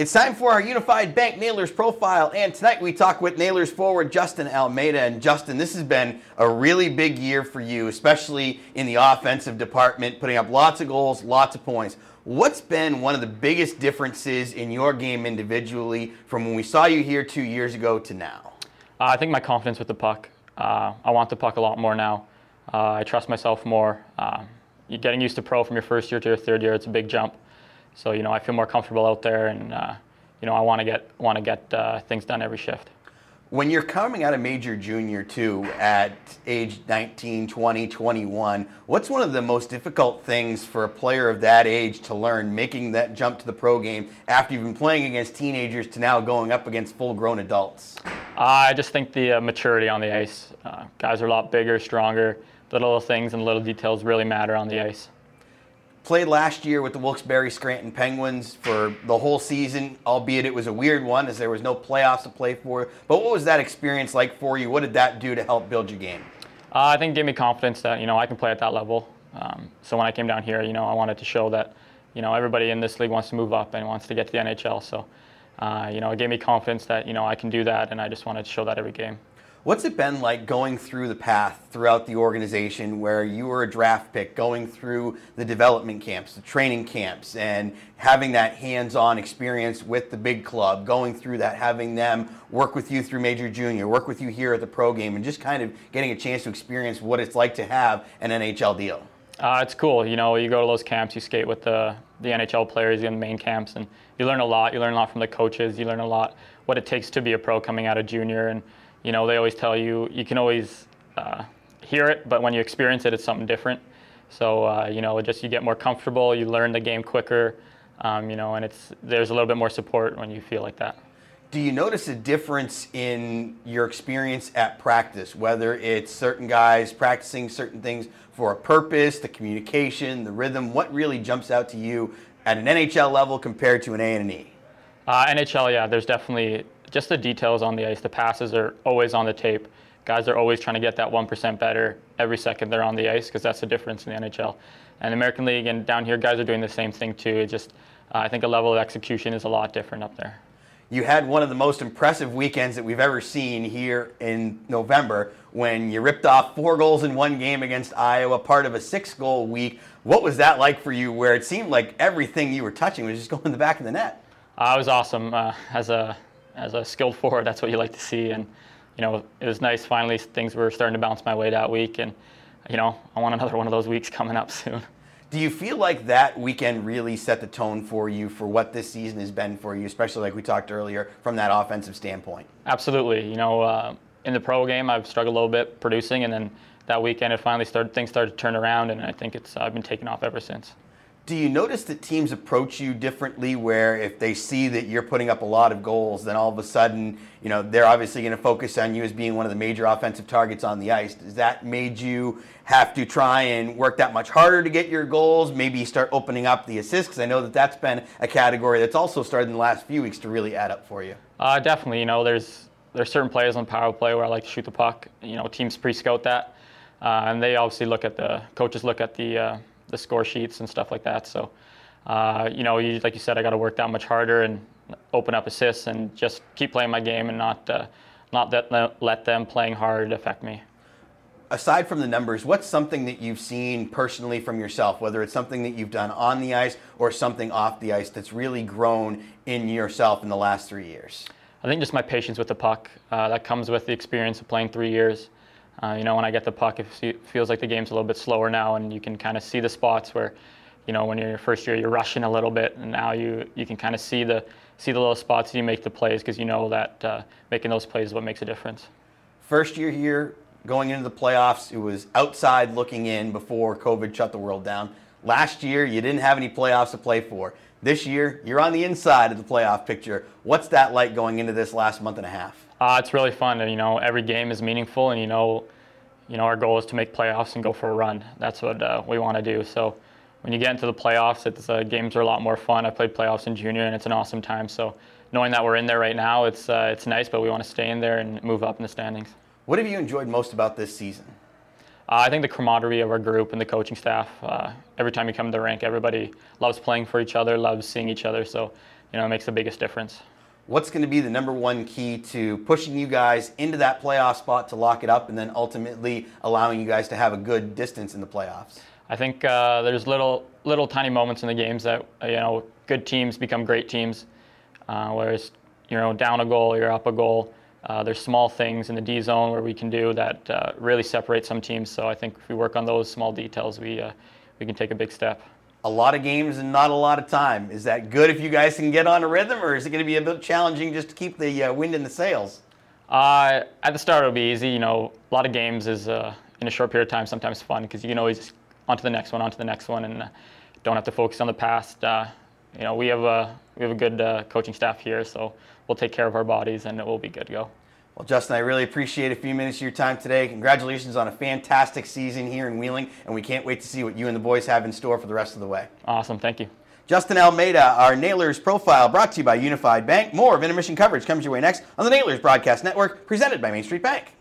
It's time for our Unified Bank Nailers profile, and tonight we talk with Nailers forward Justin Almeida. And Justin, this has been a really big year for you, especially in the offensive department, putting up lots of goals, lots of points. What's been one of the biggest differences in your game individually from when we saw you here two years ago to now? Uh, I think my confidence with the puck. Uh, I want the puck a lot more now. Uh, I trust myself more. Uh, getting used to pro from your first year to your third year. It's a big jump. So you know, I feel more comfortable out there, and uh, you know, I want to get want to get uh, things done every shift. When you're coming out of major junior too at age 19, 20, 21, what's one of the most difficult things for a player of that age to learn making that jump to the pro game after you've been playing against teenagers to now going up against full-grown adults? I just think the uh, maturity on the ice. Uh, guys are a lot bigger, stronger. The little things and little details really matter on the ice. Played last year with the Wilkes-Barre Scranton Penguins for the whole season, albeit it was a weird one as there was no playoffs to play for. But what was that experience like for you? What did that do to help build your game? Uh, I think it gave me confidence that you know I can play at that level. Um, so when I came down here, you know I wanted to show that you know everybody in this league wants to move up and wants to get to the NHL. So uh, you know it gave me confidence that you know I can do that, and I just wanted to show that every game. What's it been like going through the path throughout the organization where you were a draft pick, going through the development camps, the training camps, and having that hands on experience with the big club, going through that, having them work with you through major junior, work with you here at the pro game, and just kind of getting a chance to experience what it's like to have an NHL deal? Uh, it's cool. You know, you go to those camps, you skate with the, the NHL players in the main camps, and you learn a lot. You learn a lot from the coaches. You learn a lot what it takes to be a pro coming out of junior. And you know, they always tell you you can always uh, hear it, but when you experience it, it's something different. So uh, you know, just you get more comfortable, you learn the game quicker, um, you know, and it's there's a little bit more support when you feel like that. Do you notice a difference in your experience at practice, whether it's certain guys practicing certain things for a purpose, the communication, the rhythm? What really jumps out to you at an NHL level compared to an A and an E? Uh, NHL, yeah, there's definitely just the details on the ice. The passes are always on the tape. Guys are always trying to get that 1% better every second they're on the ice because that's the difference in the NHL. And the American League and down here, guys are doing the same thing too. It just, uh, I think a level of execution is a lot different up there. You had one of the most impressive weekends that we've ever seen here in November when you ripped off four goals in one game against Iowa, part of a six goal week. What was that like for you where it seemed like everything you were touching was just going in the back of the net? Uh, it was awesome. Uh, as a as a skilled forward, that's what you like to see. And you know, it was nice. Finally, things were starting to bounce my way that week, and you know, I want another one of those weeks coming up soon. Do you feel like that weekend really set the tone for you for what this season has been for you, especially like we talked earlier from that offensive standpoint? Absolutely. You know, uh, in the pro game, I've struggled a little bit producing, and then that weekend, it finally started. Things started to turn around, and I think it's I've been taking off ever since. Do you notice that teams approach you differently where if they see that you're putting up a lot of goals, then all of a sudden, you know, they're obviously going to focus on you as being one of the major offensive targets on the ice. Does that made you have to try and work that much harder to get your goals? Maybe start opening up the assists because I know that that's been a category that's also started in the last few weeks to really add up for you. Uh, definitely. You know, there's there's certain players on power play where I like to shoot the puck. You know, teams pre-scout that, uh, and they obviously look at the coaches look at the uh, the score sheets and stuff like that. So, uh, you know, you, like you said, I got to work that much harder and open up assists and just keep playing my game and not uh, not that, let them playing hard affect me. Aside from the numbers, what's something that you've seen personally from yourself, whether it's something that you've done on the ice or something off the ice that's really grown in yourself in the last three years? I think just my patience with the puck. Uh, that comes with the experience of playing three years. Uh, you know, when I get the puck, it feels like the game's a little bit slower now, and you can kind of see the spots where, you know, when you're your first year, you're rushing a little bit, and now you you can kind of see the see the little spots you make the plays because you know that uh, making those plays is what makes a difference. First year here, going into the playoffs, it was outside looking in before COVID shut the world down. Last year, you didn't have any playoffs to play for. This year, you're on the inside of the playoff picture. What's that like going into this last month and a half? Uh, it's really fun. And, you know, every game is meaningful, and you know, you know, our goal is to make playoffs and go for a run. That's what uh, we want to do. So when you get into the playoffs, it's uh, games are a lot more fun. I played playoffs in junior, and it's an awesome time. So knowing that we're in there right now, it's uh, it's nice. But we want to stay in there and move up in the standings. What have you enjoyed most about this season? Uh, I think the camaraderie of our group and the coaching staff. Uh, every time you come to the rink, everybody loves playing for each other, loves seeing each other. So you know, it makes the biggest difference. What's going to be the number one key to pushing you guys into that playoff spot to lock it up and then ultimately allowing you guys to have a good distance in the playoffs? I think uh, there's little little tiny moments in the games that you know good teams become great teams. Uh, whereas you know down a goal, you're up a goal. Uh, there's small things in the D zone where we can do that uh, really separate some teams. So I think if we work on those small details, we uh, we can take a big step. A lot of games and not a lot of time. Is that good if you guys can get on a rhythm, or is it going to be a bit challenging just to keep the uh, wind in the sails? Uh, at the start, it'll be easy. You know, a lot of games is uh, in a short period of time sometimes fun because you can always on to the next one, on to the next one, and don't have to focus on the past. You know, we have a we have a good uh, coaching staff here, so we'll take care of our bodies and it will be good to go. Well, Justin, I really appreciate a few minutes of your time today. Congratulations on a fantastic season here in Wheeling, and we can't wait to see what you and the boys have in store for the rest of the way. Awesome. Thank you. Justin Almeida, our Nailers profile brought to you by Unified Bank. More of intermission coverage comes your way next on the Nailers Broadcast Network, presented by Main Street Bank.